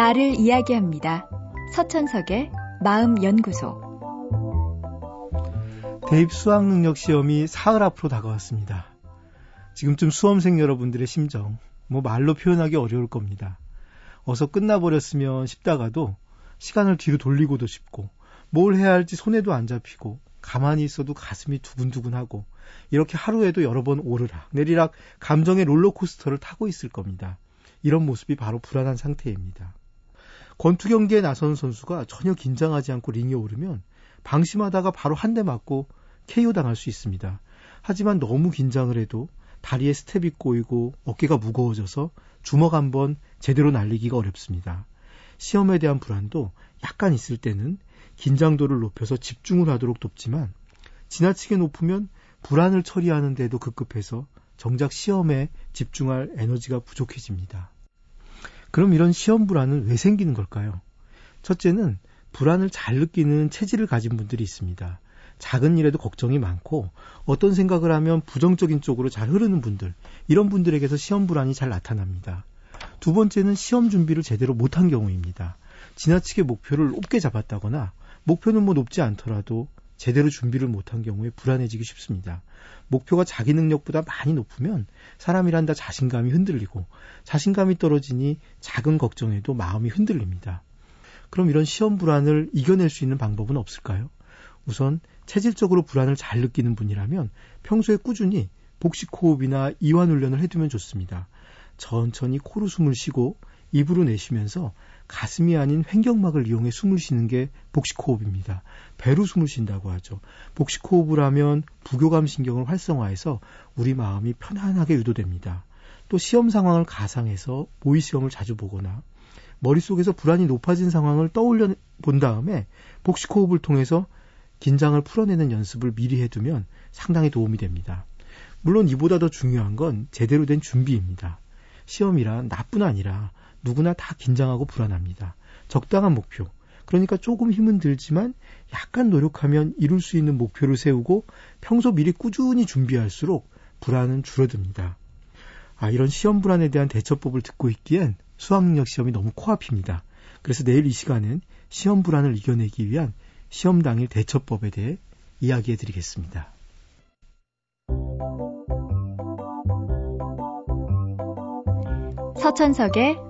나를 이야기합니다. 서천석의 마음연구소. 대입 수학 능력 시험이 사흘 앞으로 다가왔습니다. 지금쯤 수험생 여러분들의 심정, 뭐 말로 표현하기 어려울 겁니다. 어서 끝나버렸으면 싶다가도 시간을 뒤로 돌리고도 싶고, 뭘 해야 할지 손에도 안 잡히고, 가만히 있어도 가슴이 두근두근하고, 이렇게 하루에도 여러 번 오르락 내리락 감정의 롤러코스터를 타고 있을 겁니다. 이런 모습이 바로 불안한 상태입니다. 권투 경기에 나선 선수가 전혀 긴장하지 않고 링에 오르면 방심하다가 바로 한 대 맞고 KO 당할 수 있습니다. 하지만 너무 긴장을 해도 다리에 스텝이 꼬이고 어깨가 무거워져서 주먹 한 번 제대로 날리기가 어렵습니다. 시험에 대한 불안도 약간 있을 때는 긴장도를 높여서 집중을 하도록 돕지만 지나치게 높으면 불안을 처리하는데도 급급해서 정작 시험에 집중할 에너지가 부족해집니다. 그럼 이런 시험 불안은 왜 생기는 걸까요? 첫째는 불안을 잘 느끼는 체질을 가진 분들이 있습니다. 작은 일에도 걱정이 많고 어떤 생각을 하면 부정적인 쪽으로 잘 흐르는 분들, 이런 분들에게서 시험 불안이 잘 나타납니다. 두 번째는 시험 준비를 제대로 못한 경우입니다. 지나치게 목표를 높게 잡았다거나 목표는 뭐 높지 않더라도 제대로 준비를 못한 경우에 불안해지기 쉽습니다. 목표가 자기 능력보다 많이 높으면 사람이란 다 자신감이 흔들리고 자신감이 떨어지니 작은 걱정에도 마음이 흔들립니다. 그럼 이런 시험 불안을 이겨낼 수 있는 방법은 없을까요? 우선 체질적으로 불안을 잘 느끼는 분이라면 평소에 꾸준히 복식 호흡이나 이완 훈련을 해두면 좋습니다. 천천히 코로 숨을 쉬고 입으로 내쉬면서 가슴이 아닌 횡격막을 이용해 숨을 쉬는 게 복식호흡입니다. 배로 숨을 쉰다고 하죠. 복식호흡을 하면 부교감 신경을 활성화해서 우리 마음이 편안하게 유도됩니다. 또 시험 상황을 가상해서 모의 시험을 자주 보거나 머릿속에서 불안이 높아진 상황을 떠올려 본 다음에 복식호흡을 통해서 긴장을 풀어내는 연습을 미리 해두면 상당히 도움이 됩니다. 물론 이보다 더 중요한 건 제대로 된 준비입니다. 시험이란 나뿐 아니라 누구나 다 긴장하고 불안합니다. 적당한 목표. 그러니까 조금 힘은 들지만 약간 노력하면 이룰 수 있는 목표를 세우고 평소 미리 꾸준히 준비할수록 불안은 줄어듭니다. 아, 이런 시험 불안에 대한 대처법을 듣고 있기엔 수학능력 시험이 너무 코앞입니다. 그래서 내일 이 시간은 시험 불안을 이겨내기 위한 시험 당일 대처법에 대해 이야기해 드리겠습니다. 서천석의